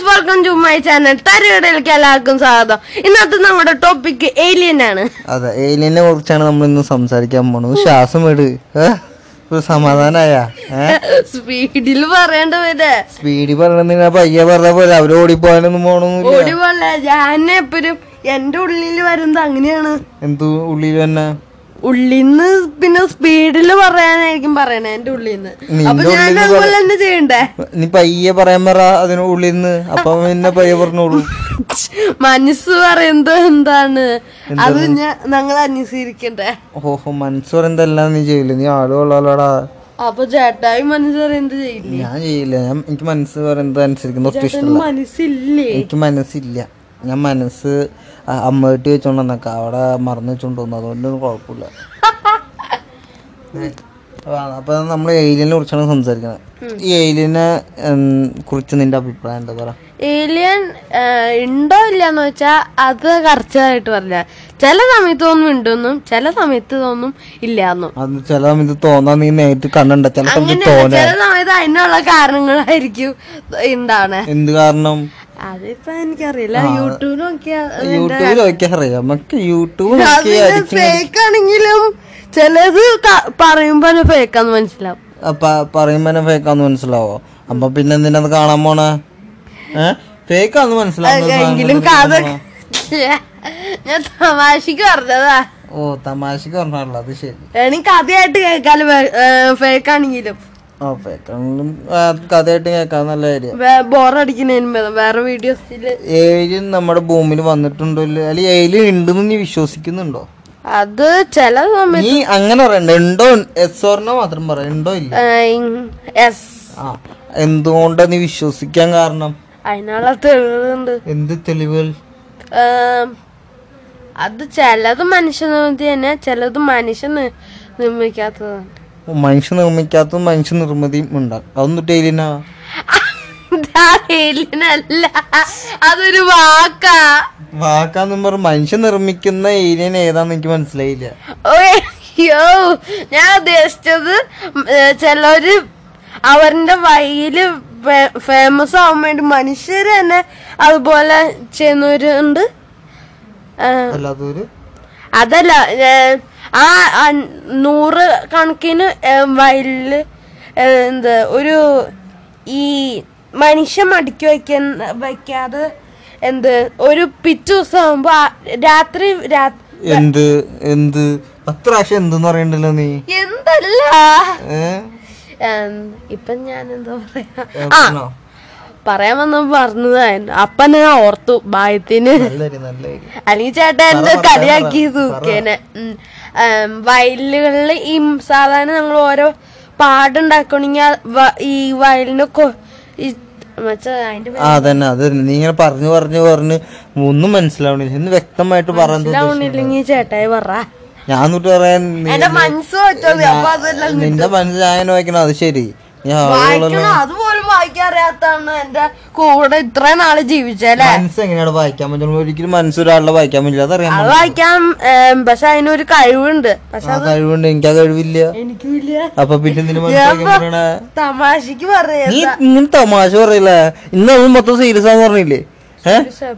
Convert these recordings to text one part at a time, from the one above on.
Guys welcome to my channel തരകടയിലേക്ക് എല്ലാവർക്കും സ്വാഗതം. ഇന്നത്തെ നമ്മുടെ ടോപ്പിക് ഏലിയൻ ആണ്. അതെ ഏലിയനെ കുറിച്ചാണ് നമ്മൾ ഇന്ന് സംസാരിക്കാൻ പോണത്. ശ്വാസം ഇട്? ഒരു സമാധാനായ സ്പീഡിൽ പറയേണ്ട വരെ സ്പീഡിൽ പറയണ പയ്യെ പറഞ്ഞ പോലെ അവർ ഓടിപ്പോയാലൊന്നും പോണൊന്നുമില്ല. ഓടി പോലെ ഞാൻ എപ്പോഴും എന്റെ ഉള്ളിൽ വരുന്നത് അങ്ങനെയാണ്. എന്തു ഉള്ളിൽ തന്നെ ഉള്ളിന്ന് പിന്നെ സ്പീഡിൽ പറയാനായിരിക്കും പറയണേ എന്റെ ഉള്ളിന്ന്. അപ്പൊ ഞാൻ ഉള്ളിന്ന് അതുപോലെ തന്നെ ചെയ്യണ്ടേ? നീ പയ്യെ പറയാൻ പറ അതിന് ഉള്ളിൽ നിന്ന് അപ്പൊ പിന്നെ പയ്യെ പറഞ്ഞോളൂ. മനസ്സ് പറയുന്നത് എന്താണ്? അത് ഞാൻ ഞങ്ങൾ അനുസരിക്കണ്ടേ ഓഹോ മനസ്സ് പറയുന്നതെല്ലാം നീ ചെയ്യില്ല നീ ആൾ കൊള്ളാലോടാ. അപ്പൊ ചേട്ടായി മനസ്സ് പറയുന്നത് ചെയ്യില്ല? ഞാൻ ചെയ്യില്ല. ഞാൻ എനിക്ക് മനസ്സ് പറയുന്നത് അനുസരിക്കുന്ന ഒട്ടും ഇഷ്ടമല്ല മനസ്സില്ലേ? എനിക്ക് മനസ്സില്ല. ഞാൻ മനസ്സ് അമ്മ വെച്ചോണ്ട് വന്നേക്കാം അവിടെ മറന്നു വെച്ചോണ്ട് വന്നു അതുകൊണ്ടൊന്നും കുഴപ്പമില്ല. അപ്പൊ നമ്മൾ ഏലിയനെ കുറിച്ചാണ് സംസാരിക്കുന്നത് ഈ ഏലിയനെ കുറിച്ച് നിന്റെ അഭിപ്രായം എന്താ പറ? ഏലിയൻ ഉണ്ടോ ഇല്ലാന്ന് വെച്ചാ അത് കറച്ചതായിട്ട് പറഞ്ഞ. ചില സമയത്ത് തോന്നും ഉണ്ടെന്നും ചില സമയത്ത് തോന്നും ഇല്ലാന്നും അത് ചില സമയത്ത് തോന്നാൻ നീ നേരിട്ട് കണ്ണുണ്ട. ചില സമയത്ത് തോന്നാ ചില സമയത്ത് അതിനുള്ള കാരണങ്ങളായിരിക്കും. ഉണ്ടാവണേ എന്ത് കാരണം? അതിപ്പോ എനിക്കറിയില്ല. യൂട്യൂബ് നോക്കിയാ യൂട്യൂബ് നോക്കിയാ അറിയാം നമുക്ക് യൂട്യൂബ് ഫേക്ക് ആണെങ്കിലും ചിലത് പറയുമ്പോ ഫേക്കാന്ന് മനസ്സിലാവും. അപ്പൊ പറയുമ്പോ ഫേക്കാന്ന് മനസ്സിലാവോ? അപ്പൊ പിന്നെ എന്തിനാ കാണാൻ പോണേ? ഫേക്കാന്ന് മനസ്സിലാവുന്നത് കഥ ഞാൻ തമാശക്ക് പറഞ്ഞതാ. ഓ തമാശക്ക് പറഞ്ഞാണല്ലോ അത് ശരി. എനിക്ക് കഥയായിട്ട് കേൾക്കാൽ ഫേക്കാണെങ്കിലും കഥയായിട്ട് കേൾക്കാൻ നല്ല കാര്യം. ബോറടിക്കുന്നതിന് വേറെ വീഡിയോസിൽ? ഏലിയൻ നമ്മുടെ ഭൂമിയിൽ വന്നിട്ടുണ്ടോ. അല്ലെങ്കിൽ ഏലിയൻ ഉണ്ടെന്ന് നീ വിശ്വസിക്കുന്നുണ്ടോ? അത് ചില സമയത്ത് നീ അങ്ങനെ പറയണ്ട. ഉണ്ടോ? എസ് ഓർണോ മാത്രം പറ. ഉണ്ടോ ഇല്ല? എസ് ആ എന്തുകൊണ്ടാ നീ വിശ്വസിക്കാൻ കാരണം? അതിനുള്ള തെളിവുണ്ട് എന്ത് തെളിവുകൾ? അത് ചിലത് മനുഷ്യ നിർമ്മിതി തന്നെ ചിലത് മനുഷ്യ നി- നിർമ്മിക്കാത്തതുണ്ട് മനുഷ്യ നിർമ്മിക്കാത്തതും മനുഷ്യ നിർമ്മിതിയും ഉണ്ടാകും അതൊന്നും ഏലിയനാ അല്ല. അതൊരു വാക്കാ. വാക്കാന്ന് പറഞ്ഞ മനുഷ്യൻ നിർമ്മിക്കുന്ന ഏലിയൻ ഏതാന്ന് എനിക്ക് മനസ്സിലായില്ല. ഓയ്യോ അയ്യോ. ഞാൻ ഉദ്ദേശിച്ചത് ചിലര് അവരുടെ വഴിയിൽ ഫേമസ് ആവാൻ വേണ്ടി മനുഷ്യര് തന്നെ അതുപോലെ ചെയ്യുന്നവരുണ്ട്. അതല്ല ആ നൂറ് കണക്കിന് വയലിൽ എന്ത് ഒരു ഈ മനുഷ്യൻ മടിക്ക് വയ്ക്കുന്ന വയ്ക്കാതെ എന്ത് ഒരു പിറ്റു ദിവസം ആകുമ്പോ രാത്രി എന്ത് എന്ത്? പത്ത് പ്രാവശ്യം എന്തെന്ന് പറയണ്ടല്ലോ നീ? എന്തല്ല? ഇപ്പൊ ഞാൻ എന്താ പറയാ? പറയാൻ വന്ന പറഞ്ഞതായിരുന്നു അപ്പൊ ഞാൻ ഓർത്തു ബായത്തിന്. അല്ലെങ്കിൽ ചേട്ടാ എന്റെ കളിയാക്കി തൂക്കേനെ. വയലുകളിൽ ഈ സാധാരണ നമ്മൾ ഓരോ പാടുണ്ടാക്കണെങ്കിൽ ഈ ആ അതന്നെ അത്. നീ ഇങ്ങനെ പറഞ്ഞു പറഞ്ഞു പറഞ്ഞ് ഒന്നും മനസ്സിലാവണില്ല. എന്ന് വ്യക്തമായിട്ട് പറയാൻ മനസ്സിലാവണില്ലെങ്കിൽ ചേട്ടായി പറ. ഞാൻ എന്നിട്ട് പറയാൻ നിന്റെ ഞാൻ വയ്ക്കണം അത് ശരി. അതുപോലും വായിക്കാൻ അറിയാത്താണ് എന്റെ കൂടെ ഇത്ര നാൾ ജീവിച്ചല്ലേ? മനസ്സ് എങ്ങനെയാണ് വായിക്കാൻ പറ്റുള്ളൂ ഒരിക്കലും മനസ്സ് ഒരാളുടെ വായിക്കാൻ പറ്റില്ല. അതറിയാം അത് വായിക്കാൻ പക്ഷെ അതിനൊരു കഴിവുണ്ട്. പക്ഷെ ആ കഴിവുണ്ട്. എനിക്ക് ആ കഴിവില്ല. എനിക്കും ഇല്ല അപ്പൊ പിന്നെ നിന്റെ മനസ്സിലാക്കാൻ തമാശക്ക് പറയാ നീ ഇങ്ങനെ തമാശ പറയില്ല? ഇന്ന് അത് മൊത്തം സീരിയസ് ആണെന്ന് പറഞ്ഞില്ലേ?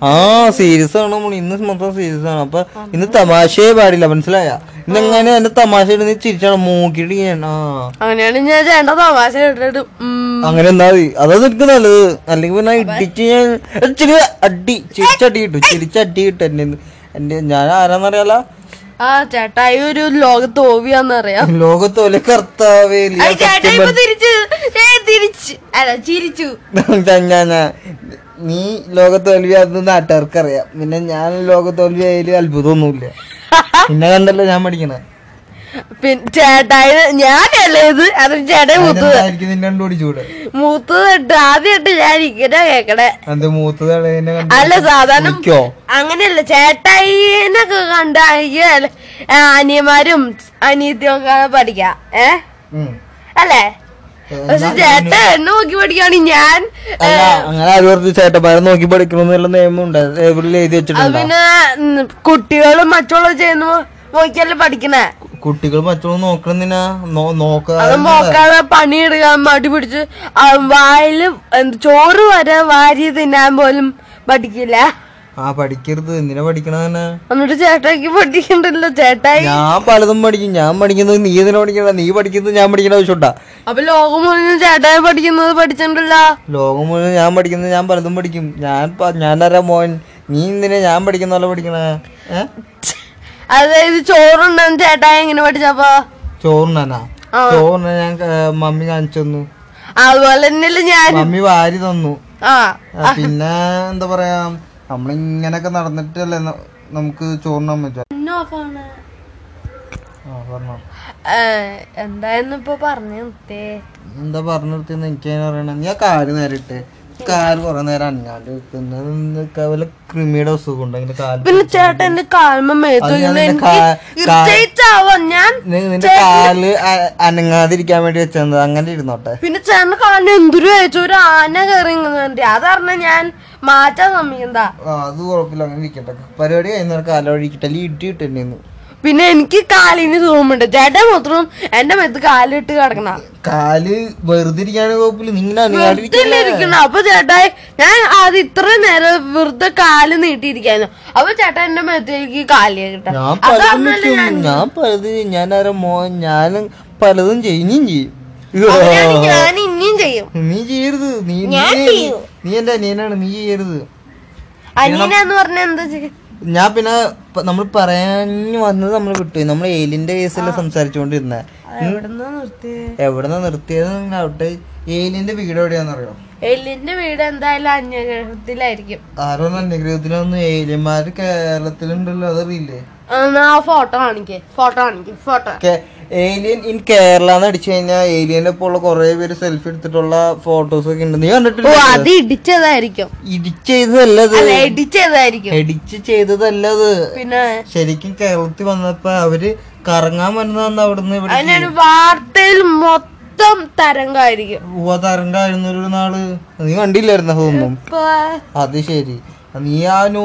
ആ സീരിയസ് ആണ് നമ്മൾ ഇന്ന് മൊത്തം സീരിയസ് ആണ്. അപ്പൊ ഇന്ന് തമാശയെ പാടില്ല. മനസ്സിലായ? ഇന്നെങ്ങനെ എന്റെ തമാശ ഇടുന്ന ചിരിച്ചാണ്? മൂക്കിട്ട് ഞാൻ അങ്ങനെയാണ് ഞാൻ ചേട്ട തമാശ ഇട്ടിട്ട് അങ്ങനെ എന്താ മതി. അതാ നിനക്ക് നല്ലത്. അല്ലെങ്കിൽ പിന്നെ ഇടിച്ച് ഞാൻ ചിരി അടി ചിരിച്ചടി കിട്ടും ചിരിച്ചടി കിട്ടും എന്നെ എന്റെ ഞാൻ ആരാന്നറിയാലോ? ആ ചേട്ടായി ഒരു ലോകത്ത് ഓവിയാന്നറിയാം. ലോകത്തോലെ കർത്താവേ ആ അത് തിരിച്ചു. തിരിച്ചു. അല്ല ചിരിച്ചു. ഞാൻ- നീ ലോകത്തോൽവിയാന്ന് നാട്ടുകാർക്ക് അറിയാം പിന്നെ ഞാൻ ലോകത്തോൽവി ആയാലും അത്ഭുതമൊന്നുമില്ല. പിന്നെ കണ്ടല്ലോ ഞാൻ പഠിക്കണേ? പിന്നെ ചേട്ടായി ഞാനല്ലേ ഇത് അത് ചേട്ടായി മൂത്തത്. മൂത്തത് ഇട്ട് ആദ്യം ഇട്ട് ഞാൻ ഇങ്ങനെ കേക്കണേ. അത് അല്ല സാധാരണ അങ്ങനെയല്ല. ചേട്ടായിനൊക്കെ കണ്ട അനിയന്മാരും അനിയത്തിയൊക്കെ പഠിക്കാം. ഏ? അല്ലേ? ചേട്ടൻ നോക്കി പഠിക്കുകയാണെങ്കിൽ ഞാൻ. അല്ല അങ്ങനെ ആര് പറഞ്ഞു ചേട്ടന്മാരെ നോക്കി പഠിക്കണമെന്നുള്ള നിയമം ഉണ്ട് എവിടെ എഴുതി അത് വെച്ചിട്ടുണ്ടോ പിന്നെ കുട്ടികളും മറ്റുള്ള ചെയ്യുന്നു നോക്കിയല്ലേ പഠിക്കണേ? കുട്ടികൾ മറ്റുള്ള നോക്കണെന്തിനാ നോ- അത് നോക്കാതെ നോക്കാതെ മടി പിടിച്ച് വായിൽ ചോറ് വരെ വാരി തിന്നാൻ പോലും പഠിക്കില്ല. ആ പഠിക്കരുത്. എന്തിനാ പഠിക്കണ തന്നെ? എന്നിട്ട് ചേട്ടായിക്ക് പഠിക്കണ്ടല്ലോ? ചേട്ടായി. ഞാൻ പലതും പഠിക്കും. ഞാൻ പഠിക്കുന്നത് നീ എന്തിനാ പഠിക്കണ്ട നീ പഠിക്കുന്നത് ഞാൻ പഠിക്കണ ആവശ്യമുണ്ടാ അപ്പൊ ലോകം മുഴുവൻ ചേട്ടായി പഠിക്കുന്നത് പഠിച്ചിട്ടുണ്ടല്ലോ? ലോകം മുഴുവൻ ഞാൻ പഠിക്കുന്നത് ഞാൻ പലതും പഠിക്കും. ഞാൻ ഞാൻ ഞാനറിയാം മോൻ. നീ എന്തിനാ ഞാൻ പഠിക്കുന്ന പോലെ പഠിക്കണേ? അതായത് ചോറുണ്ടെന്ന് ചേട്ടായി എങ്ങനെ പഠിച്ചപ്പോ ചോറുണ്ടാ ചോറിന ഞാൻ മമ്മി കാണിച്ചു തന്നു. അതുപോലെ തന്നെയല്ലേ ഞാൻ മമ്മി വാരി തന്നു. പിന്നെ എന്താ പറയാ നമ്മളിങ്ങനൊക്കെ നടന്നിട്ടല്ലേ നമുക്ക് ചോറിനാൻ പറ്റും എന്തായിരുന്നു ഇപ്പൊ പറഞ്ഞു നിർത്തേ എന്താ പറഞ്ഞു നിർത്തിയെന്ന് എനിക്ക് അറിയണം. നീ ആ കാര്യം നേരിട്ട് കാൽ കുറെ നേരം അനങ്ങാണ്ട് പിന്നെ വല്ല കൃമിയുടെ അസുഖം ഉണ്ട്? അങ്ങനെ കാൽ പിന്നെ ചേട്ടൻ എന്റെ കാൽമ മേത്തു ഞാൻ നിന്റെ കാൽ അനങ്ങാതിരിക്കാൻ വേണ്ടി വെച്ചത് അങ്ങനെ ഇരുന്നോട്ടെ. പിന്നെ ചേട്ടന്റെ കാലിന് എന്തൊരു വെച്ചു ഒരു ആന കയറിങ്ങുന്നുണ്ട് അതറിഞ്ഞ ഞാൻ മാറ്റാൻ സമ്മതിക്കണ്ട ആ അത് കുഴപ്പമില്ല. അങ്ങനെ ഇരിക്കട്ടെ. പരിപാടി കഴിഞ്ഞ കാലൊഴിക്കട്ടെ ഇടി പിന്നെ എനിക്ക് കാലിന് തോന്നുന്നുണ്ട് ജഡ മാത്രം എന്റെ മെത്ത് കാലിട്ട് കിടക്കണ. കാൽ വെറുതെ ഇരിക്കണം. അപ്പൊ ചേട്ടായി ഞാൻ അത് ഇത്ര നേരം വെറുതെ കാൽ നീട്ടിയിരിക്കായിരുന്നു. അപ്പൊ ചേട്ടാ എന്റെ മെത്തേക്ക് കാലി കിട്ടാം ഞാൻ പലതും ഞാൻ മോ ഞാനും പലതും ചെയ്യും. ചെയ്യും. ഞാൻ ഇനിയും ചെയ്യും. നീ ചെയ്യരുത്. നീ നീ- ചെയ്യും. നീ എന്റെ അനിയനാണ്. നീ ചെയ്യരുത്. അനിയനെന്ന് പറഞ്ഞ എന്താ ചെയ്യ- ഞാൻ പിന്നെ നമ്മൾ പറയാഞ്ഞു വന്നത് നമ്മൾ വിട്ടു. നമ്മൾ ഏലിന്റെ കേസല്ലേ സംസാരിച്ചുകൊണ്ടിരുന്ന എവിടുന്ന നിർത്തിയേ? എവിടെന്നാ നിർത്തിയത് ആവട്ടെ ഏലിന്റെ വീട് എവിടെയാണെന്നറിയോ? എല്ലിന്റെ വീട് എന്തായാലും അന്യഗ്രഹത്തിലായിരിക്കും. ആരോ അന്യഗ്രഹത്തിലൊന്നും ഏലിയന്മാര് കേരളത്തിലുണ്ടല്ലോ അതറിയില്ലേ? ഫോട്ടോ കാണിക്കേ ഫോട്ടോ കാണിക്കേ ഫോട്ടോ ഏലിയൻ ഇൻ കേരള എന്ന് അടിച്ചു കഴിഞ്ഞാൽ ഏലിയന്റെ ഒപ്പം ഉള്ള കുറെ പേര് സെൽഫി എടുത്തിട്ടുള്ള ഫോട്ടോസ് ഒക്കെ ഉണ്ട്. നീ കണ്ടിട്ടില്ല അത് ഇടിച്ചതായിരിക്കും ഇടിച്ച് ചെയ്തതല്ലത് ഇടിച്ചതായിരിക്കും ഇടിച്ച് ചെയ്തതല്ലത് പിന്നെ ശരിക്കും കേരളത്തിൽ വന്നപ്പോ അവർ കറങ്ങാൻ വന്നതാന്ന് അവിടുന്ന് ഇവിടെ വാർത്തയിൽ മൊത്തം തരംഗമായിരിക്കും തരംഗായിരുന്നു ഒരു നാൾ. നീ കണ്ടില്ലായിരുന്നു അതൊന്നും? അത് ശരി. നീ ആ ന്യൂ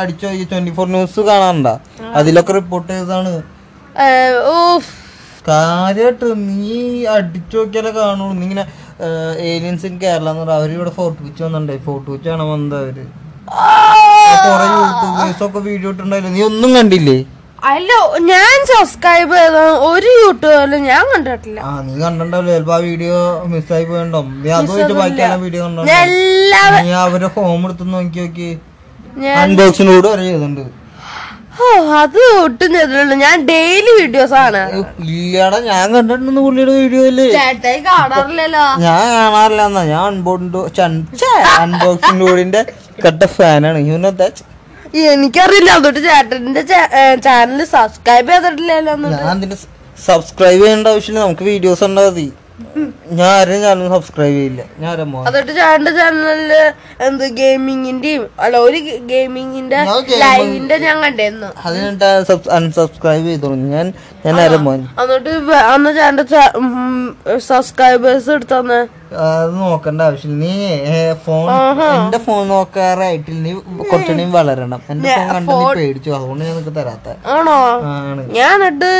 അടിച്ചോ ഈ ട്വന്റി ഫോർ ന്യൂസ് കാണാണ്ട അതിലൊക്കെ റിപ്പോർട്ട് ചെയ്താണ്. കാര്യമായിട്ട് നീ അടിച്ചു നോക്കിയാലേ കാണുള്ളൂ. നീ ഇങ്ങനെ ഏലിയൻസ് ഇൻ കേരള എന്ന് പറഞ്ഞാൽ അവർ ഇവിടെ വിച്ച് വന്നിട്ടുണ്ടായി ഫോർട്ട് വിച്ച് ആണ് വന്നത് അവർ. കൊറേ യൂട്യൂബേഴ്സ് ഒക്കെ വീഡിയോ ഇട്ടുണ്ടായില്ല നീ ഒന്നും കണ്ടില്ലേ? അല്ല ഞാൻ സബ്സ്ക്രൈബ് ചെയ്ത ഒരു യൂട്യൂബിലും ഞാൻ കണ്ടിട്ടില്ല. ആ നീ കണ്ടിട്ടുണ്ടാവില്ല? ചിലപ്പോ ആ വീഡിയോ മിസ്സായി പോയിണ്ടോ നീ അത് ബാക്കിയുള്ള വീഡിയോ കണ്ടോ നീ അവരെ ഫോം എടുത്ത് നോക്കി നോക്കി അൺബോക്സിനോട് വരെ ചെയ്തിട്ടുണ്ട്. ഓ അത് ഒട്ടും ചെയ്തിട്ടില്ല. ഞാൻ ഡെയിലി വീഡിയോസ് ആണ്. ഇല്ലടാ ഞാൻ കണ്ടിട്ടുണ്ട് പുള്ളിയുടെ വീഡിയോ അല്ലേ കാണാറില്ലല്ലോ. ഞാൻ കാണാറില്ല എന്നാ. ഞാൻ അൺബോക്സിന്റെ അൺബോക്സിംഗ് ഡോഡിന്റെ കട്ട ഫാനാണ് യു നോ ദാറ്റ് എനിക്കറിയില്ല. അതുകൊണ്ട് ചേട്ടന്റെ ചാനൽ സബ്സ്ക്രൈബ് ചെയ്തിട്ടില്ലല്ലോ. ഞാൻ സബ്സ്ക്രൈബ് ചെയ്യേണ്ട ആവശ്യമില്ല. നമുക്ക് വീഡിയോസ് ഉണ്ടാ മതി. ഞാൻ ആരും ചാനൽ സബ്സ്ക്രൈബ് ചെയ്യില്ല. ഞാൻ ആരാ അതുകൊണ്ട് ചേട്ടന്റെ ചാനലിൽ എന്ത് ഗെയിമിങ്ങിന്റെയും അല്ല ഒരു ഗെയിമിങ്ങിന്റെ ഞാൻ gaming- ലൈവിന്റെ ഞാൻ കണ്ടിരുന്നു അതിനെ അൺസബ്സ്ക്രൈബ് ചെയ്തോളൂ. ഞാൻ മോൻ എന്നിട്ട് അന്ന് സബ്സ്ക്രൈബേഴ്സ് എടുത്തന്ന്? അത് നോക്കണ്ട ആവശ്യമില്ല. നീ ഫോൺ എന്റെ ഫോൺ നോക്കാറായിട്ടില്ല. നീ കുറച്ചുകൂടി വളരണം. എന്റെ ഫോൺ കണ്ട് നീ പേടിച്ചു. അതുകൊണ്ട് ഞാൻ നിനക്ക് തരാത്ത. ആണോ? ഞാൻ എന്നിട്ട്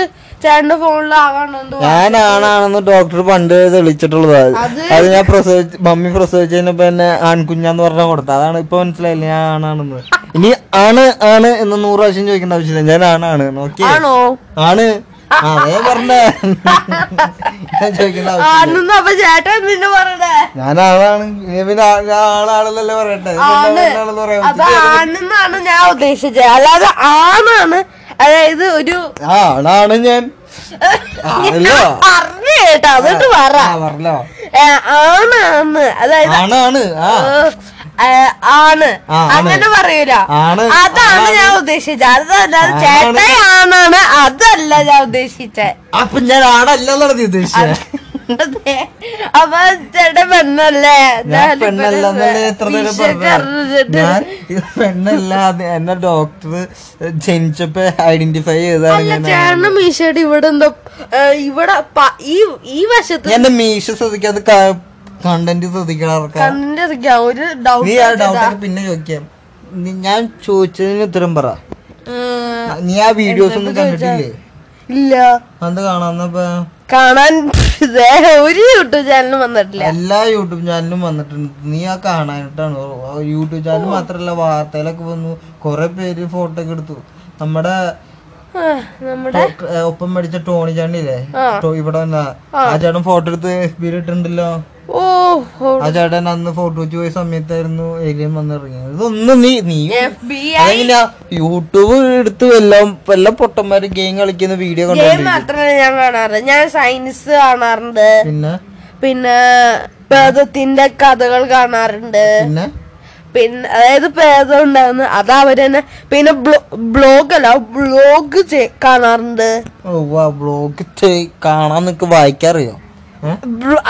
ചേട്ടന്റെ ഫോണിൽ ആകാണെന്ന് ഞാൻ ആണാണെന്ന് ഡോക്ടർ പണ്ട് തെളിച്ചിട്ടുള്ളത് അത് ഞാൻ പ്രസവിച്ച് മമ്മി പ്രസവിച്ച് കഴിഞ്ഞപ്പോ എന്നെ ആൺകുഞ്ഞാന്ന് പറഞ്ഞ കൊടുത്ത അതാണ് ഇപ്പൊ മനസ്സിലായില്ല ഞാൻ ആണാണെന്ന്. ഇനി ആണ് ആണ് എന്ന് നൂറ് പ്രാവശ്യം ചോദിക്കേണ്ട ആവശ്യമില്ല. ഞാൻ ആണാണ്. ഓക്കെ ആണോ. അതേ പറഞ്ഞ. ആണെന്ന് അപ്പൊ ചേട്ടൻ പിന്നെ പറഞ്ഞേ ഞാൻ ഇനി പിന്നെ ആ- ഞാൻ ആളാണെന്നല്ലേ പറയട്ടെ അത് ആണെന്നാണ് ഞാൻ ഉദ്ദേശിച്ചത്. അല്ലാതെ ആണാണ്. അതായത് ഒരു ആണാണ് ഞാൻ. പറഞ്ഞു കേട്ടോ. എന്നിട്ട് പറ. ആണാണ്. അതായത് ആണാണ്. ആണ്. അങ്ങനെ പറയൂല. അതാണ് ഞാൻ ഉദ്ദേശിച്ചത്. അതല്ലാതെ ചേട്ടയാണാണ് അതല്ല ഞാൻ ഉദ്ദേശിച്ചത് അപ്പൊ ഞാൻ ആണല്ലെന്നാണ് നീ ഉദ്ദേശിച്ചത്. അപ്പൊ ചേട്ടൻ പെണ്ണല്ലേ? ഞാൻ പെണ്ണല്ല എന്നെ ഡോക്ടർ ജനിച്ചപ്പോ ഐഡന്റിഫൈ ചെയ്താണ് ചേട്ടന് മീശയുടെ ഇവിടെ എന്തോ ഇവിടെ ഈ ഈ വശത്ത് എന്റെ മീശ ശ്രദ്ധിക്കാതെ കണ്ടന്റ് ശ്രദ്ധിക്കണം കണ്ണിന്റെ ഇതൊക്കെയാ ഒരു ഡൗട്ട് നീ ആ ഡൗട്ടൊക്കെ പിന്നെ ചോദിക്കാം. നീ- ഞാൻ ചോദിച്ചതിന് ഉത്തരം പറ. നീ ആ വീഡിയോസ് ഒന്നും കണ്ടിട്ടില്ലേ? ഇല്ല. അത് കാണാന്നപ്പോ കാണാൻ ദേ ഒരു യൂട്യൂബ് ചാനലും വന്നിട്ടില്ല. എല്ലാ യൂട്യൂബ് ചാനലും വന്നിട്ടുണ്ട്. നീ ആ കാണാനായിട്ടാണ് ആ യൂട്യൂബ് ചാനൽ മാത്രല്ല വാർത്തയിലൊക്കെ വന്നു. കൊറേ പേര് ഫോട്ടോ ഒക്കെ എടുത്തു. നമ്മുടെ നമ്മുടെ ഒപ്പം പഠിച്ച ടോണി. ടോ- ഇവിടെ ആ. ചേട്ടൻ ഫോട്ടോ എടുത്ത് എഫ് ബിയിൽ ഇട്ടുണ്ടല്ലോ ഓ ആ ചേട്ടൻ അന്ന് ഫോട്ടോ വെച്ച് പോയ സമയത്തായിരുന്നു ഏലിയൻ വന്നിറങ്ങിയത്. ഇതൊന്നും നീ നീ FBI അതെങ്ങനെയാ യൂട്യൂബ് എടുത്ത് എല്ലാം എല്ലാം പൊട്ടന്മാര് ഗെയിം കളിക്കുന്ന വീഡിയോ കണ്ടു മാത്രമല്ല ഞാൻ കാണാറ്. ഞാൻ സയൻസ് കാണാറുണ്ട്. പിന്നെ? പിന്നെ പ്രേതത്തിന്റെ കഥകൾ കാണാറുണ്ട്. പിന്നെ? പിന്നെ അതായത് പ്രേതം ഉണ്ടാകുന്ന അത് അവർ തന്നെ പിന്നെ ബ്ലോഗ് അല്ല ബ്ലോഗ് കാണാറുണ്ട്. ബ്ലോഗ് കാണാൻ നിനക്ക് വായിക്കാറിയോ?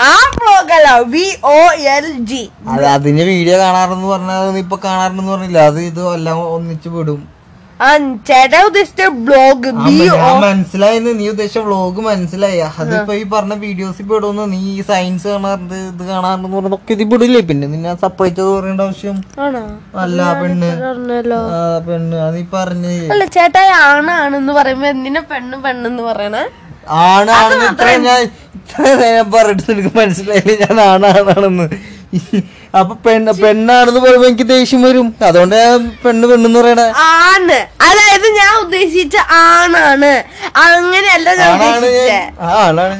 ആ ബ്ലോഗ് അല്ല വി ഒ എൽ ജി അത് അതിന്റെ വീഡിയോ കാണാറെന്ന് പറഞ്ഞാൽ ഇപ്പൊ കാണാറുണ്ടെന്ന് പറഞ്ഞില്ല? അത് ഇത് എല്ലാം ഒന്നിച്ചു വിടും. ചേട്ടാ ഉദ്ദേശിച്ച ബ്ലോഗ് മനസ്സിലായെന്ന് നീ ഉദ്ദേശിച്ച വ്ളോഗ് മനസ്സിലായി. അതിപ്പോ ഈ പറഞ്ഞ വീഡിയോസ് പെടുന്നു നീ ഈ സയൻസ് കാണാറുണ്ട് ഇത് കാണാറുണ്ട് പറഞ്ഞൊക്കെ ഇത് പെടില്ലേ പിന്നെ നിന്നെ സപ്പറേറ്റ് പറയേണ്ട ആവശ്യം അല്ല പെണ്ണ്. പെണ്ണ്. അത് ഈ പറഞ്ഞ്. അല്ല ചേട്ടാ ആണാണെന്ന് പറയുമ്പോ എന്തിനാ പെണ്ണ് പെണ്ണെന്ന് പറയണേ? ആണാണെന്ന് ഇത്ര ഞാൻ ഇത്ര നേരം പറഞ്ഞിട്ട് നിനക്ക് മനസ്സിലായില്ലേ? ഞാൻ ആണാണെന്ന്. അപ്പൊ പെണ്ണ് പെണ്ണാണെന്ന് പറയുമ്പോ എനിക്ക് ദേഷ്യം വരും. അതുകൊണ്ട് പെണ്ണ് പെണ്ണെന്ന് പറയണേ. ആണ്. അതായത് ഞാൻ ഉദ്ദേശിച്ച ആണാണ്. അങ്ങനെയല്ല ഞാൻ ഉദ്ദേശിച്ചേ.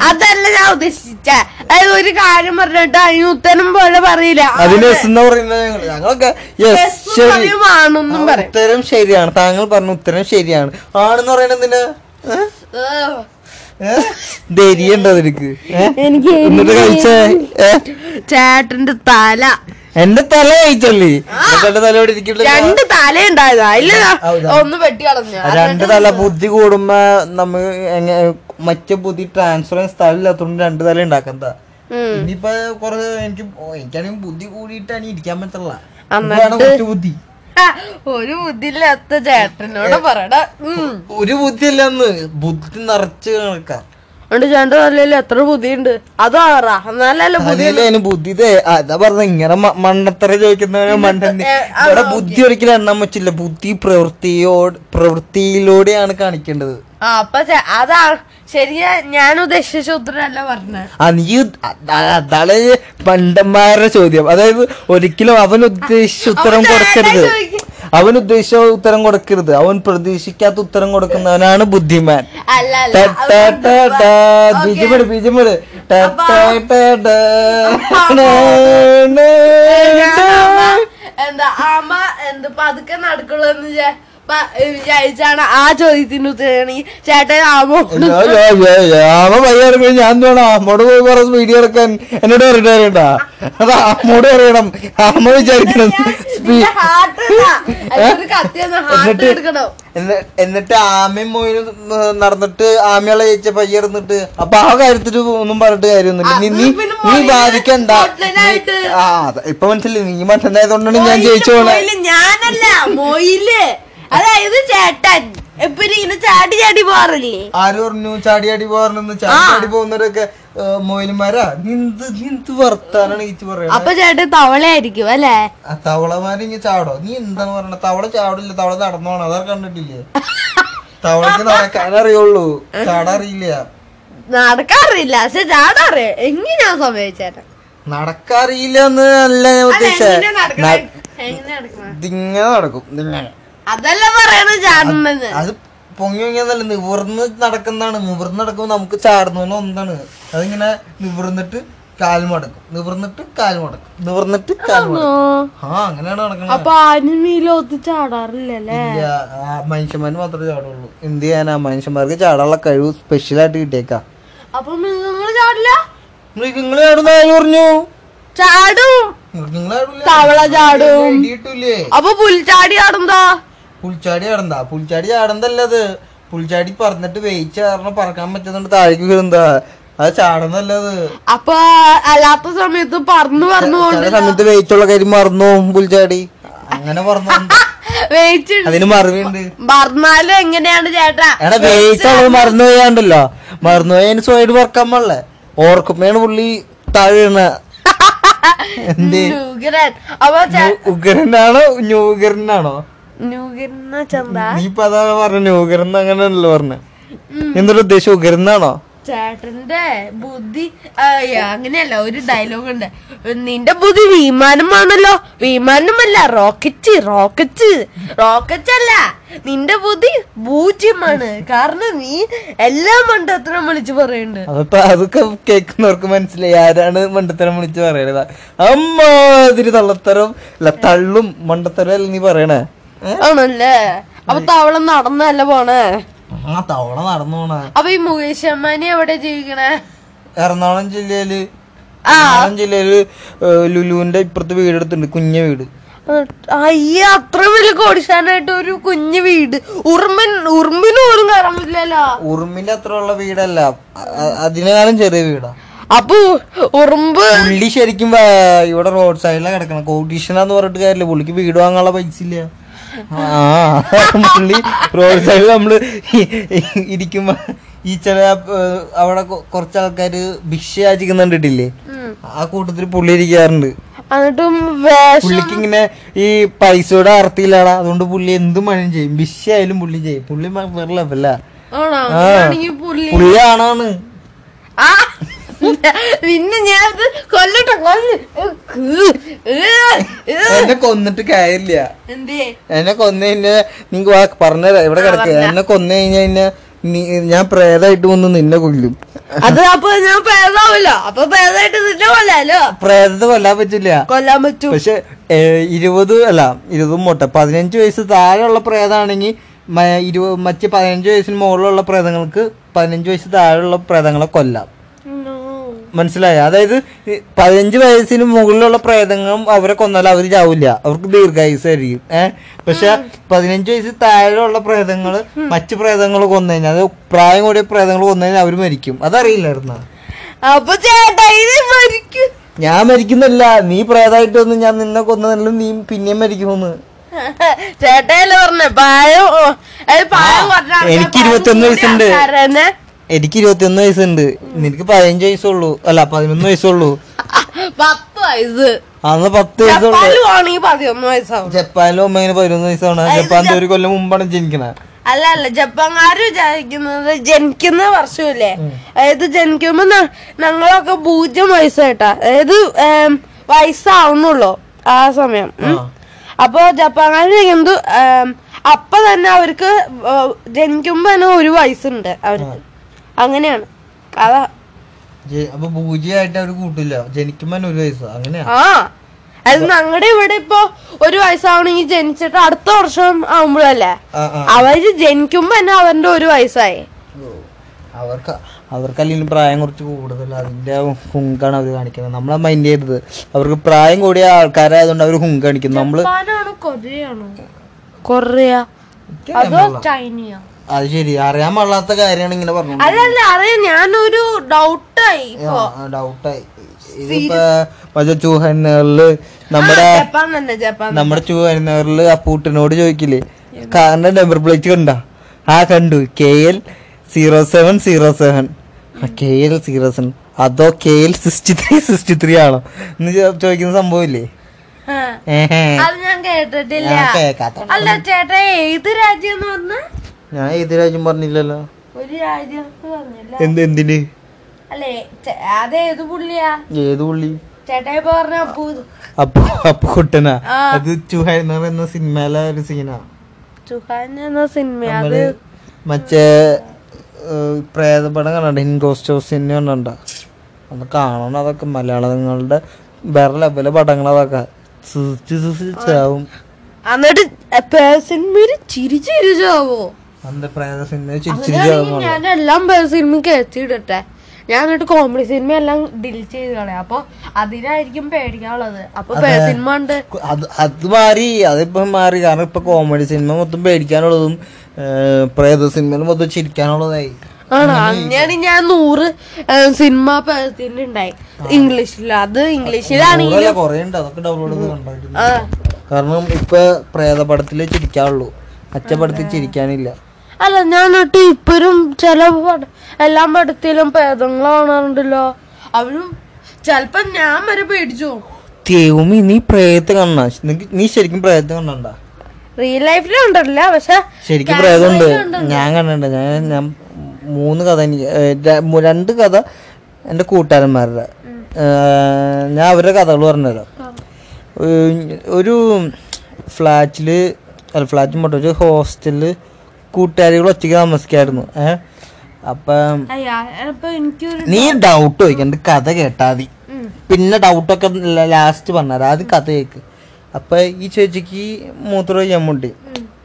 അതല്ല ഞാൻ ഉദ്ദേശിച്ച. അതായത് ഒരു കാര്യം പറഞ്ഞിട്ട് അതിന് ഉത്തരം പോലെ പറയില്ല. അതിന് എന്ന് പറയുന്നത് ഞങ്ങൾ- ഞങ്ങളൊക്കെ യെസ് ശരി. ആണെന്നും പറയും. ഉത്തരം ശരിയാണ്. താങ്കൾ പറഞ്ഞ ഉത്തരം ശരിയാണ്. ആണെന്ന് പറയണത് എന്തിനാ? ധൈര്യണ്ടോ നിനക്ക്? എനിക്ക് എന്നിട്ട് കഴിച്ചേ? ചേട്ടന്റെ തല. എന്റെ തല കഴിച്ചല്ലേ? എന്റെ തല ഇവിടെ ഇരിക്കണ്ടല്ലോ. രണ്ട് തല ഉണ്ടായതാ ഇല്ല. ഒന്ന് വെട്ടി കളഞ്ഞു. രണ്ട് തല ബുദ്ധി കൂടുമ്പോ നമ്മ എങ്ങനെ മറ്റേ ബുദ്ധി ട്രാൻസ്ഫർ ചെയ്യാൻ സ്ഥലമില്ലാത്തോണ്ട് രണ്ട് തല ഉണ്ടാക്കണ്ട? ഇനിയിപ്പൊ കൊറേ എനിക്ക് എനിക്കാണെങ്കിൽ ബുദ്ധി കൂടിയിട്ടാണ് ഇരിക്കാൻ പറ്റുള്ള ബുദ്ധി. ഒരു ബുദ്ധിയില്ലാത്ത ചേട്ടനോട് പറയട. ഒരു ബുദ്ധിയില്ലെന്ന്. ബുദ്ധി നിറച്ച് കണക്കാം അതുകൊണ്ട് ചേട്ടൻ തലയിൽ എത്ര ബുദ്ധിയുണ്ട്? അത് ആറാ എന്നാലല്ലേ ബുദ്ധി ബുദ്ധി അതാ പറഞ്ഞ ഇങ്ങനെ മണ്ണത്ര ചോദിക്കുന്നവരെ ഇവിടെ ബുദ്ധി ഒരിക്കലും എണ്ണാൻ പറ്റില്ല. ബുദ്ധി പ്രവൃത്തിയോട് പ്രവൃത്തിയിലൂടെയാണ് കാണിക്കേണ്ടത്. ആ അപ്പൊ അതാണ് അതാ ശരിയാ ഞാൻ ഉദ്ദേശിച്ച ഉത്തരല്ല പറഞ്ഞത് ആ നീ അതാണ് പണ്ടന്മാരുടെ ചോദ്യം. അതായത് ഒരിക്കലും അവൻ ഉദ്ദേശിച്ച ഉത്തരം കൊടുക്കരുത്. അവൻ ഉദ്ദേശിച്ച ഉത്തരം കൊടുക്കരുത്. അവൻ പ്രതീക്ഷിക്കാത്ത ഉത്തരം കൊടുക്കുന്നവനാണ് ബുദ്ധിമാൻ. ബീജമിട് ബീജമിട് എന്താ ആമ എന്ത് പതുക്കെ നടക്കുള്ളൂ എന്ന് വിചാ- പ- വിചാരിച്ചാണ് ആ ചോദ്യത്തിന് ഉത്തരണെങ്കിൽ ചേട്ടൻ ആമ? യാ. ആമ പയ്യ ഞാൻ വേണം അമ്മോട് പോയി പറഞ്ഞ വീഡിയോ ഇറക്കാൻ എന്നോട് പറഞ്ഞിട്ട് അറിയണ്ട അത് അമ്മോട് പറയണം. അമ്മ വിചാരിക്കണം. എന്നിട്ട് എന്നിട്ട് ആമയും മോയിനും നടന്നിട്ട് ആമയാളെ ചേച്ച പയ്യ ഇറന്നിട്ട് അപ്പൊ ആ കാര്യത്തിൽ ഒന്നും പറഞ്ഞിട്ട് കാര്യമൊന്നുമില്ല. നീ നീ നീ ബാധിക്കണ്ട. ആ. ഇപ്പൊ മനസ്സിലായി. നീ മനസ്സിലായതുകൊണ്ടാണ് ഞാൻ ജയിച്ചു പോണേ ഞാനല്ല മൊയിൽ. അതായത് ചേട്ടൻ. എപ്പോഴും ഇങ്ങനെ ചാടി ചാടി പോറില്ലേ ആര് പറഞ്ഞു? ചാടി ചാടി വാറുന്നെന്ന് പോകുന്നവരൊക്കെ ഏ, മോയിലുമാരാ? നിന്ത് നിന്ത് വർത്താനാണ് ഈച്ച് പറയുന്നത് അപ്പൊ ചേട്ടൻ തവളയായിരിക്കും അല്ലേ? തവളമാര് ഇങ്ങനെ ചാടോ? നീ എന്താണ് പറയണ? തവള ചാടില്ല തവള നടന്നോണം. അതാ കണ്ടിട്ടില്ലേ? തവളക്ക് നടക്കാൻ അറിയുള്ളൂ ചാടറിയില്ല നടക്കാറില്ല പക്ഷെ ചാടാറിയ എങ്ങനെയാ സംഭവിച്ചേട്ടൻ നടക്കാറിയില്ല എന്ന് അല്ല ഞാൻ ഉദ്ദേശിച്ചത്? ഇതിങ്ങനെ നടക്കും. ഇതിങ്ങനെ അതല്ല പറയണ ചാടുന്നത് അത് പൊങ്ങി പൊങ്ങിയെന്നല്ല നിവർന്ന് നടക്കുന്നതാണ്. നിവർന്ന് നടക്കുമ്പോൾ നമുക്ക് ചാടുന്ന ഒന്നാണ്. അതിങ്ങനെ നിവർന്നിട്ട് കാൽ മടക്കും നിവർന്നിട്ട് കാൽ മടക്കും നിവർന്നിട്ട് കാൽ മടക്കും ആ അങ്ങനെയാണ് നടക്കുന്നത്. അപ്പൊ ആനിമയിലൊത്ത് ചാടാറില്ല ഇല്ല ആ മനുഷ്യന്മാര് മാത്രമേ ചാടുള്ളൂ. എന്ത് ചെയ്യാനാ? മനുഷ്യന്മാർക്ക് ചാടാനുള്ള കഴിവ് സ്പെഷ്യൽ ആയിട്ട് കിട്ടിയേക്കാ. അപ്പൊ നിങ്ങൾ ചാടില്ല? മൃഗങ്ങൾ ചാടുന്ന ആര് പറഞ്ഞു? ചാടും. മൃഗങ്ങൾ ചാടൂല. തവള ചാടും. അപ്പൊ പുൽച്ചാടി ചാടുന്നതാ? പുൽച്ചാടി ആടണ്ട പുൽച്ചാടി ചാടണ്ടല്ലത് പുൽച്ചാടി പറന്നിട്ട് വേയിച്ച കാരണം പറക്കാൻ പറ്റുന്നുണ്ട്. താഴേക്ക് വീഴുന്നതാ. അത് ചാടുന്നല്ലത്. അപ്പൊ അല്ലാത്ത സമയത്ത് പറന്നു പറന്നു ചില സമയത്ത് വേയിച്ചുള്ള കാര്യം മറന്നു പോകും പുൽച്ചാടി. അങ്ങനെ പറഞ്ഞു അതിന് മറിവുണ്ട്. മറന്നാലും എങ്ങനെയാണ് ചേട്ടാ? എടാ വേയിച്ചുള്ളത് മറന്നു പോയാണ്ടല്ലോ. മറന്നു പോയാൽ സ്വയം പറക്കാൻ പാടില്ല. ഓർക്കുമ്പോഴാണ് പുള്ളി താഴെ വീണ ഉഗ്രനാണോ? ന്യൂഗ്രനാണോ? ഉയർന്ന അങ്ങനെയല്ലോ പറഞ്ഞ എന്തൊരു ഉദ്ദേശം ഉയർന്നാണോ ചേട്ടന്റെ ബുദ്ധി ആ, യാ, അങ്ങനെയല്ല ഒരു ഡയലോഗ് ഉണ്ട്. നിന്റെ ബുദ്ധി വിമാനമാണല്ലോ. വിമാനമല്ല റോക്കറ്റ് റോക്കറ്റ് റോക്കറ്റ് അല്ല നിന്റെ ബുദ്ധി പൂജ്യമാണ്. കാരണം നീ എല്ലാ മണ്ടത്തരം വിളിച്ചു പറയുന്നുണ്ട് അപ്പൊ അതൊക്കെ കേൾക്കുന്നവർക്ക് മനസ്സിലായി. ആരാണ് മണ്ടത്തരം വിളിച്ച് പറയണത്? അമ്മ ഇതിരി തള്ളത്തരം അല്ല തള്ളും മണ്ടത്തരം അല്ല നീ പറയണേ? ആണല്ലേ? അപ്പൊ തവള നടന്നല്ല പോണേ? ആ തവള നടന്നു പോണേ. അപ്പൊ ഈ മുകേഷ് അമ്മാനി എവിടെ ജീവിക്കണേ? എറണാകുളം ജില്ലയിൽ. എറണാകുളം ജില്ലയിൽ ലുലുവിന്റെ ഇപ്പുറത്ത് വീടെടുത്തുണ്ട് കുഞ്ഞ വീട്. അയ്യ അത്ര വലിയ കോടിശാനായിട്ട് ഒരു കുഞ്ഞു വീട്. ഉറുമ്പൻ ഉറുമ്പിന് പോലും കയറാൻ പറ്റില്ലല്ലോ ഉറുമ്പിന്റെ അത്ര ഉള്ള വീടല്ല. അതിനേക്കാളും ചെറിയ വീടാ. അപ്പൊ ഉറുമ്പ് പുള്ളി ശരിക്കും ഇവിടെ റോഡ് സൈഡിലാണ് കിടക്കണം. കോട്ടീഷനാന്ന് പറഞ്ഞിട്ട് കാര്യമില്ല. പുള്ളിക്ക് വീട് വാങ്ങാനുള്ള പൈസ ഇല്ല. ആ പുള്ളി റോഡ് സൈഡിൽ ഇ- ഇരിക്കുമ്പോ ഈ ചില അവിടെ കുറച്ച് ആൾക്കാര് ഭിക്ഷ യാചിക്കുന്ന കണ്ടിട്ടില്ലേ ആ കൂട്ടത്തിൽ പുള്ളി ഇരിക്കാറുണ്ട്. എന്നിട്ടും പുള്ളിക്ക് ഇങ്ങനെ ഈ പൈസയുടെ അർത്ഥയിലാടാ അതുകൊണ്ട് പുള്ളി എന്തും മഴയും ചെയ്യും. ഭിക്ഷ ആയാലും പുള്ളി ചെയ്യും. പുള്ളി വേറെ പുള്ളി പുള്ളി ആണാണ്. പിന്നെ ഞാൻ കൊല്ലട്ടെ. കൊല്ല് എന്നെ കൊന്നിട്ട് കാര്യമില്ല. എന്നെ കൊന്നു നിങ്ങക്ക് വാ പറഞ്ഞുതരാ. ഇവിടെ കിടക്ക? എന്നെ കൊന്നു കഴിഞ്ഞാ പിന്നെ നീ- ഞാൻ പ്രേതായിട്ട് വന്ന് നിന്നെ കൊല്ലും. അത് അപ്പൊ ഞാൻ പ്രേതാവല്ലോ അപ്പൊ പ്രേതമായിട്ട് നിന്നെ കൊല്ലാലോ? പ്രേതത്തെ കൊല്ലാൻ പറ്റില്ല. കൊല്ലാൻ പറ്റും. പക്ഷെ ഇരുപത് അല്ല ഇരുപത് മുട്ട. പതിനഞ്ച് വയസ്സ് താഴെയുള്ള പ്രേതാണെങ്കിൽ ഇരുപത് മറ്റ് പതിനഞ്ച് വയസ്സിന് മുകളിലുള്ള പ്രേതങ്ങൾക്ക് പതിനഞ്ച് വയസ്സ് താഴെയുള്ള പ്രേതങ്ങളെ കൊല്ലാം. മനസ്സിലായ. അതായത് പതിനഞ്ച് വയസ്സിന് മുകളിലുള്ള പ്രേതങ്ങളും അവരെ കൊന്നാൽ അവർ ചാവില്ല. അവർക്ക് ദീർഘായുസായിരിക്കും ഏഹ് പക്ഷെ പതിനഞ്ച് വയസ്സ് താഴെയുള്ള പ്രേതങ്ങൾ മറ്റു പ്രേതങ്ങൾ കൊന്നു കഴിഞ്ഞാൽ അത് പ്രായം കൂടിയ പ്രേതങ്ങൾ കൊന്നു കഴിഞ്ഞാൽ അവർ മരിക്കും. അതറിയില്ലായിരുന്ന? അപ്പൊ ചേട്ടാ ഇത് മരിക്കും. ഞാൻ മരിക്കുന്നില്ല നീ പ്രേതായിട്ട് വന്ന് ഞാൻ നിന്നെ കൊന്നതല്ലോ നീ പിന്നെയും മരിക്കുമെന്ന്. ചേട്ടയല്ലേ പറഞ്ഞേ? ആൾക്കാർ എനിക്ക് പായം ഇരുപത്തൊന്ന് വയസ്സുണ്ട്. എനിക്ക് ഇരുപത്തിയൊന്ന് വയസ്സുണ്ട്. നിനക്ക് പതിനഞ്ച് വയസ്സുള്ളൂ. അല്ല പതിനൊന്ന് വയസ്സുള്ളൂ. പത്ത് വയസ്സ്. അന്ന് പത്ത് വയസ്സുള്ളൂ. ജപ്പാനിൽ ആണെങ്കിൽ പതിനൊന്ന് വയസ്സാവും. ജപ്പാനിലെ ഉമ്മങ്ങനെ പതിനൊന്ന് വയസ്സാണ്. ജപ്പാന്റെ ഒരു കൊല്ലം മുമ്പാണ് ജനിക്കണേ. അല്ല അല്ല ജപ്പാൻകാര് വിചാരിക്കുന്നത് ജനിക്കുന്ന വർഷമില്ലേ? അതായത് ജനിക്കുമ്പോ ന- ഞങ്ങളൊക്കെ പൂജ്യം വയസ്സായിട്ടാ. അതായത് ഏം, വയസ്സാവുന്നുള്ളൂ ആ സമയം. ഉം. അപ്പൊ ജപ്പാൻകാര് ഏം, അപ്പൊ തന്നെ അവർക്ക് ഏ, ജനിക്കുമ്പോ തന്നെ ഒരു വയസ്സുണ്ട് അവർക്ക്. അങ്ങനെയാണ്. കഥ. അപ്പൊ അവർ കൂട്ടില്ല. ജനിക്കുമ്പോ ഒരു വയസ്സ്. അങ്ങനെയാ? ആ. അത് ഞങ്ങളുടെ ഇവിടെ ഇപ്പൊ ഒരു വയസ്സാവണെങ്കിൽ ജനിച്ചിട്ട് അടുത്ത വർഷം ആവുമ്പോഴല്ലേ. അവർ ജനിക്കുമ്പോ തന്നെ അവന്റെ ഒരു വയസ്സായി. അവർക്ക് അവർക്ക് അല്ലെങ്കിൽ പ്രായം കുറച്ച് കൂടുതൽ അതിന്റെ ഹുങ്കാണ് അവർ കാണിക്കുന്നത്. നമ്മളെ മൈൻഡ് ചെയ്തത്. അവർക്ക് പ്രായം കൂടിയ ആൾക്കാരായതുകൊണ്ട് അവർ ഹുങ്ക് കാണിക്കുന്നു. നമ്മൾ കൊറിയ. അതോ ചൈനയോ? അത് ശരി. അറിയാൻ പാടില്ലാത്ത കാര്യമാണ് ഇങ്ങനെ പറഞ്ഞു അല്ലല്ല അറിയാം. ഞാനൊരു ഡൗട്ടായി ഡൗട്ടായി ഇതിപ്പോ മറ്റേ ചൂഹന്നറിൽ നമ്മുടെ നമ്മുടെ ചൂഹന്നേറിൽ ആ പൂട്ടിനോട് ചോദിക്കില്ലേ? കാറിന്റെ നമ്പർ പ്ലേറ്റ് കണ്ട? ആ കണ്ടു. K L zero seven zero seven. K L zero seven. അതോ K L sixty three sixty three ആണോ? എന്ന് ചോദിക്കുന്ന സംഭവമില്ലേ? ആ. അത് ഞാൻ കേട്ടിട്ടില്ല. അല്ല ചേട്ടാ ഏത് രാജ്യം എന്ന് പറഞ്ഞ ഞാൻ ഏത് രാജ്യം പറഞ്ഞില്ലല്ലോ? ഒരു രാജ്യം പറഞ്ഞില്ല. എന്ത് എന്തിന്? അല്ലേ അത് ഏത് പുള്ളിയാ? ഏത് പുള്ളി? ചേട്ടാ ഇപ്പൊ പറഞ്ഞ അപ്പൂ. അപ്പൊ അപ്പൊ കുട്ടനാ ആ. അത് ചുഹന്നർ എന്ന സിനിമയിലെ ഒരു സീനാ. ചുഹാൻ എന്ന സിനിമ അത്. നമ്മൾ മറ്റേ പ്രേതപടം കണ്ട? ഇൻകോസ്റ്റോസിനെ കണ്ട? അത് കാണണം അതൊക്കെ. മലയാളങ്ങളുടെ വേറെ ലെവലെ പടങ്ങൾ അതൊക്കെ. ചിരിച്ച് ചിരിച്ച് ചാവും എന്നിട്ട് ചിരി ചിരിച്ചാവോ ഞാൻ എല്ലാം സിനിമ കയറ്റിയിടട്ടെ ഞാൻ എന്നിട്ട് കോമഡി സിനിമ എല്ലാം ഡിലീറ്റ് ചെയ്ത് കളയാം അപ്പൊ അതിനായിരിക്കും പേടിക്കാനുള്ളത്. അപ്പൊ സിനിമ ഉണ്ട്. അത് മാറി അതിപ്പം മാറി. കാരണം ഇപ്പൊ കോമഡി സിനിമ മൊത്തം പേടിക്കാനുള്ളതും പ്രേത സിനിമയിൽ മൊത്തം ചിരിക്കാനുള്ളതായി. ആണോ. അങ്ങനെയാണ് ഞാൻ നൂറ് സിനിമ ഉണ്ടായി ഇംഗ്ലീഷിൽ. അത് ഇംഗ്ലീഷിലാണെങ്കിൽ കാരണം ഇപ്പൊ പ്രേതപടത്തിൽ ചിരിക്കാനുള്ളൂ അച്ചപടത്തിൽ ചിരിക്കാനില്ല. അല്ല ഞാൻ എന്നിട്ട് ഇപ്പോഴും ചില എല്ലാ പടത്തിലും പേദങ്ങൾ കാണാറുണ്ടല്ലോ അവരും ചെലപ്പോ ഞാൻ വരെ പേടിച്ചു. ദൈവമി നീ പ്രേതത്തെ കണ്ണ. നീ ശരിക്കും പ്രേതത്തെ കണ്ടണ്ട റിയൽ ലൈഫിലും ഉണ്ടല്ല പക്ഷെ ശരിക്കും പ്രേതമുണ്ട്. ഞാൻ കണ്ടിട്ടുണ്ട്. ഞാൻ ഞാൻ മൂന്ന് കഥ എനിക്ക് രണ്ട് കഥ എന്റെ കൂട്ടുകാരന്മാരുടെ. ഞാൻ അവരുടെ കഥകൾ പറഞ്ഞുതരാം. ഒരു ഫ്ലാറ്റിൽ അല്ല ഫ്ലാറ്റ് പോട്ടെ ഒരു ഹോസ്റ്റലിൽ കൂട്ടുകാരികൾ ഒറ്റയ്ക്ക് താമസിക്കായിരുന്നു. ഏഹ് അപ്പം നീ ഡൗട്ട് ചോദിക്കണ്ട കഥ കേട്ടാ മതി. പിന്നെ ഡൗട്ടൊക്കെ ലാസ്റ്റ് പറഞ്ഞുതരാം ആദ്യം കഥ കേക്ക് അപ്പൊ ഈ ചേച്ചിക്ക് മൂത്രം ജമ്മുണ്ട്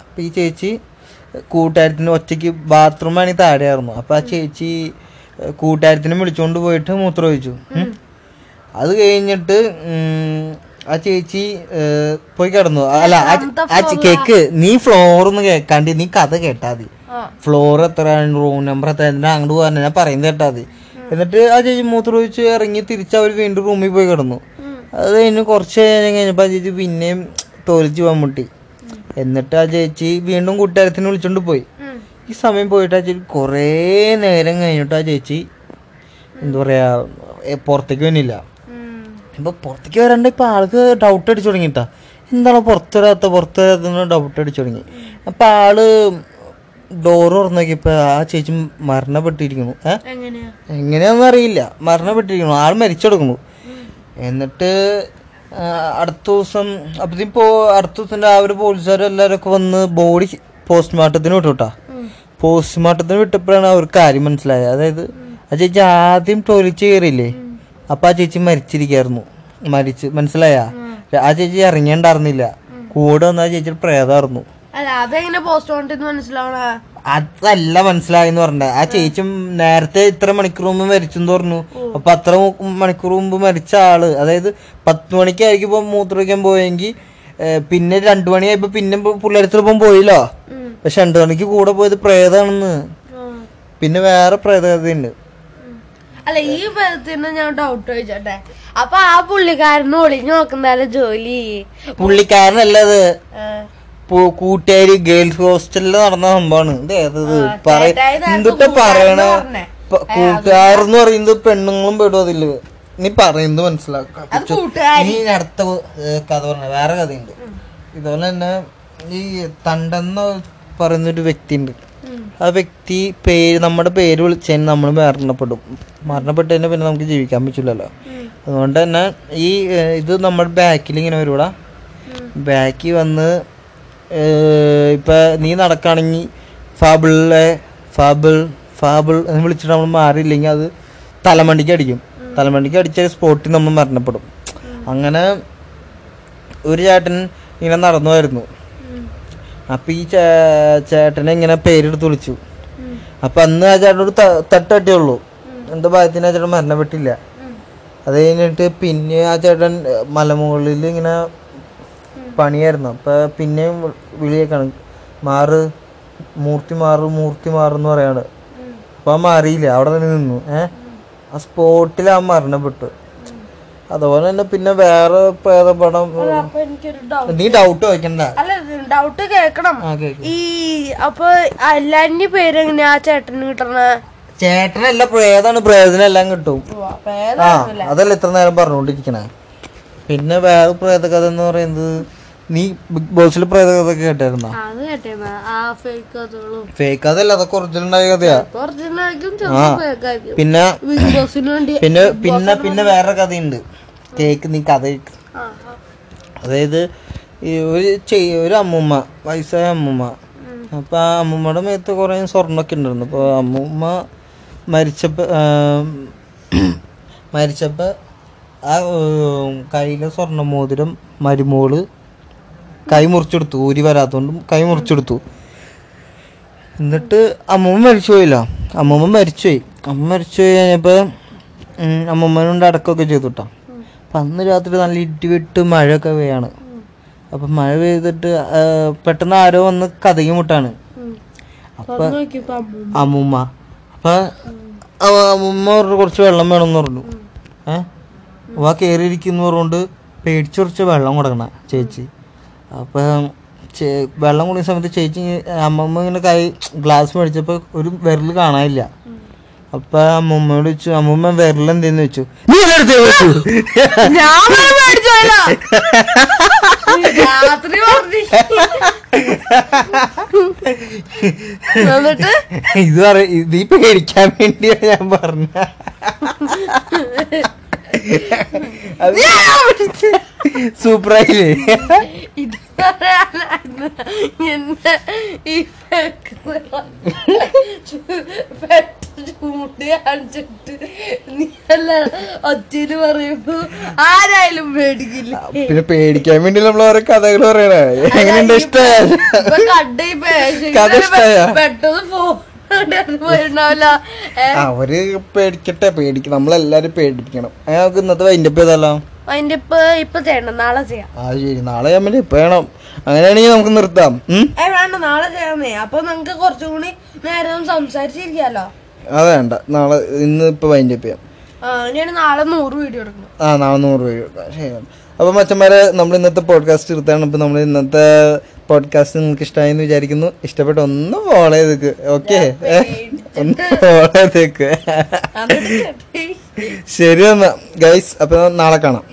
അപ്പൊ ഈ ചേച്ചി കൂട്ടുകാരത്തിന് ഒറ്റയ്ക്ക് ബാത്റൂമാണ് താഴെയായിരുന്നു. അപ്പൊ ആ ചേച്ചി കൂട്ടുകാരത്തിനെ വിളിച്ചോണ്ട് പോയിട്ട് മൂത്രം ഒഴിച്ചു. അത് കഴിഞ്ഞിട്ട് ആ ചേച്ചി പോയി കിടന്നു. അല്ല ആ- കേക്ക് നീ ഫ്ലോർ ഒന്ന് കേക്കാണ്ട് നീ കഥ കേട്ടാ മതി. ഫ്ലോർ എത്ര റൂം നമ്പർ എത്ര അങ്ങോട്ട് പോകാൻ ഞാൻ പറയുന്നത് കേട്ടാ മതി. എന്നിട്ട് ആ ചേച്ചി മൂത്രം ഒഴിച്ച് ഇറങ്ങി തിരിച്ച് അവർ വീണ്ടും റൂമിൽ പോയി കിടന്നു. അത് കഴിഞ്ഞ് കുറച്ച് കഴിഞ്ഞപ്പോൾ ആ ചേച്ചി പിന്നെയും തോലിച്ച് പോകാൻ മുട്ടി എന്നിട്ട് ആ ചേച്ചി വീണ്ടും കൂട്ടുകാരത്തിന് വിളിച്ചോണ്ട് പോയി. ഈ സമയം പോയിട്ട് ആ ചേച്ചി കുറേ നേരം കഴിഞ്ഞിട്ട് ആ ചേച്ചി എന്താ പറയാ ഏ, പുറത്തേക്ക് വന്നില്ല. ഇപ്പൊ പുറത്തേക്ക് വരാണ്ട് ഇപ്പൊ ആൾക്ക് ഡൗട്ട് അടിച്ചു തുടങ്ങിട്ടാ. എന്താണ് പുറത്ത് വരാത്ത പുറത്ത് വരാത്ത ഡൗട്ട് അടിച്ചു തുടങ്ങി. അപ്പൊ ആൾ ഡോർ തുറന്നു നോക്കിയപ്പോ ആ ചേച്ചി മരണപ്പെട്ടിരിക്കുന്നു. എങ്ങനെയാന്ന് എങ്ങനെയാണെന്ന് അറിയില്ല. മരണപ്പെട്ടിരിക്കുന്നു. ആൾ മരിച്ചെടുക്കുന്നു. എന്നിട്ട് അടുത്ത ദിവസം അപ്പത്തിപ്പോ അടുത്ത ദിവസം രാവിലെ പോലീസുകാർ എല്ലാവരും ഒക്കെ വന്ന് ബോഡി പോസ്റ്റ്മോർട്ടത്തിന് വിട്ടുട്ടാ. പോസ്റ്റ്മോർട്ടത്തിന് വിട്ടപ്പോഴാണ് അവർക്ക് കാര്യം മനസ്സിലായത്. അതായത് ആ ചേച്ചി ആദ്യം ടോയ്ലറ്റ് കയറിയില്ലേ? അപ്പൊ ആ ചേച്ചി മരിച്ചിരിക്കായിരുന്നു. മരിച്ച് മനസ്സിലായ? ആ ചേച്ചി ഇറങ്ങിണ്ടായിരുന്നില്ല. കൂടെ വന്ന ആ ചേച്ചി പ്രേതമായിരുന്നു അതെങ്ങനെ മനസ്സിലാവണ? അതല്ല മനസ്സിലായെന്ന് പറഞ്ഞ. ആ ചേച്ചി നേരത്തെ ഇത്ര മണിക്കൂർ മുമ്പ് മരിച്ചെന്ന് പറഞ്ഞു. അപ്പൊ അത്ര മണിക്കൂർ മുമ്പ് മരിച്ച ആൾ അതായത് പത്ത് മണിക്കായിരിക്കും ഇപ്പൊ മൂത്രമൊഴിക്കാൻ പോയെങ്കിൽ പിന്നെ രണ്ടു മണിയായപ്പോ പിന്നെ പുള്ളിയടുത്തിപ്പം പോയില്ലോ? പക്ഷെ രണ്ടു മണിക്ക് കൂടെ പോയത് പ്രേതാണെന്ന്. പിന്നെ വേറെ പ്രേതകഥയുണ്ട് അല്ല ഈ പദത്തിന് ഞാൻ ഡൗട്ട് ചോദിച്ചോട്ടെ. അപ്പൊ ആ പുള്ളിക്കാരന് ഒളിഞ്ഞു നോക്കുന്നതല്ല ജോലി? പുള്ളിക്കാരനല്ലത്. കൂട്ടുകാരി ഗേൾസ് ഹോസ്റ്റലിൽ നടന്ന സംഭവമാണ്. ഇത് ഏതത്? എന്തിട്ട് പറയണ കൂട്ടുകാരെന്ന് പറയുന്നത് പെണ്ണുങ്ങളും പെടും അതിൽ. നീ പറയുന്നത് മനസ്സിലാക്കാം. നീ അടുത്ത കഥ പറഞ്ഞ വേറെ കഥയുണ്ട്. ഇതുപോലെ തന്നെ ഈ തണ്ടെന്ന് പറയുന്നൊരു വ്യക്തി ഉണ്ട് ആ വ്യക്തി പേര് നമ്മുടെ പേര് വിളിച്ചതിന് നമ്മൾ മരണപ്പെടും. മരണപ്പെട്ട് കഴിഞ്ഞാൽ പിന്നെ നമുക്ക് ജീവിക്കാൻ പറ്റില്ലല്ലോ അതുകൊണ്ട് തന്നെ ഈ ഇത് നമ്മുടെ ബാക്കിൽ ഇങ്ങനെ വരൂടാ. ബാക്കിൽ വന്ന് ഇപ്പൊ നീ നടക്കുകയാണെങ്കിൽ ഫാബിളിലെ ഫാബിൾ ഫാബിൾ എന്ന് വിളിച്ചിട്ട് നമ്മൾ മാറിയില്ലെങ്കിൽ അത് തലമണ്ടിക്ക് അടിക്കും. തലമണ്ടിക്ക് അടിച്ച സ്പോട്ടിൽ നമ്മൾ മരണപ്പെടും. അങ്ങനെ ഒരു ചേട്ടൻ ഇങ്ങനെ നടന്നു വരുന്നു അപ്പൊ ഈ ചേട്ടനെ ഇങ്ങനെ പേരെടുത്ത് വിളിച്ചു. അപ്പൊ അന്ന് ആ ചേട്ടനോട് തട്ട് കട്ടിയുള്ളൂ എന്റെ ഭാഗത്തിന് ആ ചേട്ടൻ മരണപ്പെട്ടില്ല. അത് കഴിഞ്ഞിട്ട് പിന്നെ ആ ചേട്ടൻ മലമുകളിൽ ഇങ്ങനെ പണിയായിരുന്നു. അപ്പൊ പിന്നെയും വിളിയേക്കാണ്. മാറ് മൂർത്തി മാറ് മൂർത്തി മാറെന്ന് പറയാണ്. അപ്പൊ ആ മാറിയില്ല. അവിടെ തന്നെ നിന്നു. ഏഹ് ആ സ്പോട്ടിൽ ആ മരണപ്പെട്ടു. അതുപോലെ തന്നെ പിന്നെ വേറെ പടം? നീ ഡൗട്ട് ചോദിക്കണ്ട. അല്ല ഡൗട്ട് കേക്കണം ഈ അപ്പൊ എല്ലാന്റെ പേര് എങ്ങനെയാ ചേട്ടന് കിട്ടണ? ചേട്ടനല്ല പ്രേതാണ്. പ്രേതനെല്ലാം കിട്ടും. ആ അതല്ല ഇത്ര നേരം പറഞ്ഞുകൊണ്ടിരിക്കണേ. പിന്നെ വേറെ പ്രേതകഥ എന്ന് പറയുന്നത് നീ ബിഗ് ബോസിൽ പ്രേതകഥ കേട്ടായിരുന്ന അത് കേട്ടേന്നാ ആ ഫേക്ക് കഥകളും. ഫേക്ക് അതല്ല അതൊക്കെ ഒറിജിനൽ കഥയാ. ഒറിജിനലായിരിക്കും പിന്നെ ബിഗ് ബോസിന് വേണ്ടി പിന്നെ പിന്നെ പിന്നെ വേറെ കഥയുണ്ട്. കേക്ക് നീ കഥ. അതായത് ഈ ഒരു ഒരു അമ്മൂമ്മ വയസ്സായ അമ്മൂമ്മ. അപ്പൊ ആ അമ്മൂമ്മയുടെ മേത്ത് കുറെ സ്വർണമൊക്കെ ഉണ്ടായിരുന്നു. അപ്പൊ അമ്മൂമ്മ മരിച്ചപ്പോ മരിച്ചപ്പോൾ മരിച്ചപ്പോ ആ കയ്യിലെ സ്വർണ മോതിരം മരുമോൾ കൈ മുറിച്ചെടുത്തു ഊരി വരാത്തോണ്ട് കൈ മുറിച്ചെടുത്തു. എന്നിട്ട് അമ്മൂമ്മ മരിച്ചു പോയില്ല. അമ്മൂമ്മ മരിച്ചുപോയി അമ്മ മരിച്ചു പോയി കഴിഞ്ഞപ്പോ അമ്മൂമ്മനോണ്ട് അടക്കമൊക്കെ ചെയ്തു കേട്ടോ അപ്പൊ അന്ന് രാത്രി നല്ല ഇടിവിട്ട് മഴയൊക്കെ പെയ്യാണ്. അപ്പൊ മഴ പെയ്തിട്ട് പെട്ടെന്ന് ആരോ വന്ന് കഥകി മുട്ടാണ്. അപ്പൊ അമ്മൂമ്മ. അപ്പൊ അമ്മൂമ്മ പറഞ്ഞു കുറച്ച് വെള്ളം വേണമെന്ന് പറഞ്ഞു. ഏഹ് അവ കയറിയിരിക്കുന്നു പറഞ്ഞുകൊണ്ട് പേടിച്ചു കുറച്ച് വെള്ളം കൊടുക്കണ ചേച്ചി. അപ്പൊ വെള്ളം കുടിക്കുന്ന സമയത്ത് ചേച്ചി അമ്മമ്മ ഇങ്ങനെ കൈ ഗ്ലാസ് മേടിച്ചപ്പോൾ ഒരു വിരൽ കാണാനില്ല. അപ്പൊ അമ്മമ്മ ചോദിച്ചു അമ്മമ്മ വിരൽ എന്തെന്ന് വെച്ചു നീ എടുത്ത് വെച്ചു? ഇത് പറ ഇതിപ്പോ കഴിക്കാൻ വേണ്ടിയാ ഞാൻ പറഞ്ഞ. സൂപ്പറായില്ലേ? ഇത് പറയാനായിരുന്നു എന്നെ ഈ പെട്ട ചൂട് കാണിച്ചിട്ട് നീ അല്ല ഒറ്റയിൽ പറയുമ്പോ ആരായാലും പേടിക്കില്ല. പിന്നെ പേടിക്കാൻ വേണ്ടി നമ്മൾ ഓരോ കഥകൾ പറയണേ. എങ്ങനെയുണ്ട് ഇഷ്ടമായ കഥ ഇഷ്ടമായ പെട്ടെന്ന് പോയിണ്ടാവില്ല അവർ പേടിക്കട്ടെ പേടിക്കും നമ്മളെല്ലാരും പേടിപ്പിക്കണം. നമുക്ക് ഇന്നത്തെ വൈൻഡപ്പ് ചെയ്താലോ ഇപ്പൊ ചെയ്യണം നാളെ ചെയ്യാം. ആ ശരി. നാളെ വേണം. അങ്ങനെയാണെങ്കിൽ നമുക്ക് നിർത്താം? വേണ്ട നാളെ ചെയ്യാമേ അപ്പൊ നമുക്ക് കുറച്ചും കൂടി നേരം സംസാരിച്ചിരിക്കാലോ. അത് വേണ്ട. നാളെ ഇന്ന് ഇപ്പൊ വൈൻഡപ്പ് ചെയ്യാം. ആ നാളെ നൂറ് വീഡിയോ എടുക്കണം ആ നാളെ നൂറ് വീഡിയോ എടുക്കാം. ശരി. അപ്പൊ മച്ചന്മാരെ നമ്മൾ ഇന്നത്തെ പോഡ്കാസ്റ്റ് എടുത്താണ് ഇപ്പൊ നമ്മൾ ഇന്നത്തെ പോഡ്കാസ്റ്റ് നിങ്ങൾക്ക് ഇഷ്ടമായെന്ന് വിചാരിക്കുന്നു. ഇഷ്ടപ്പെട്ട ഒന്ന് ഫോളോ ചെയ്തേക്ക്. ഓക്കെ ഒന്ന് ഫോളോ ചെയ്തേക്ക്. ശരി എന്നാ. ഗൈസ് അപ്പൊ നാളെ കാണാം.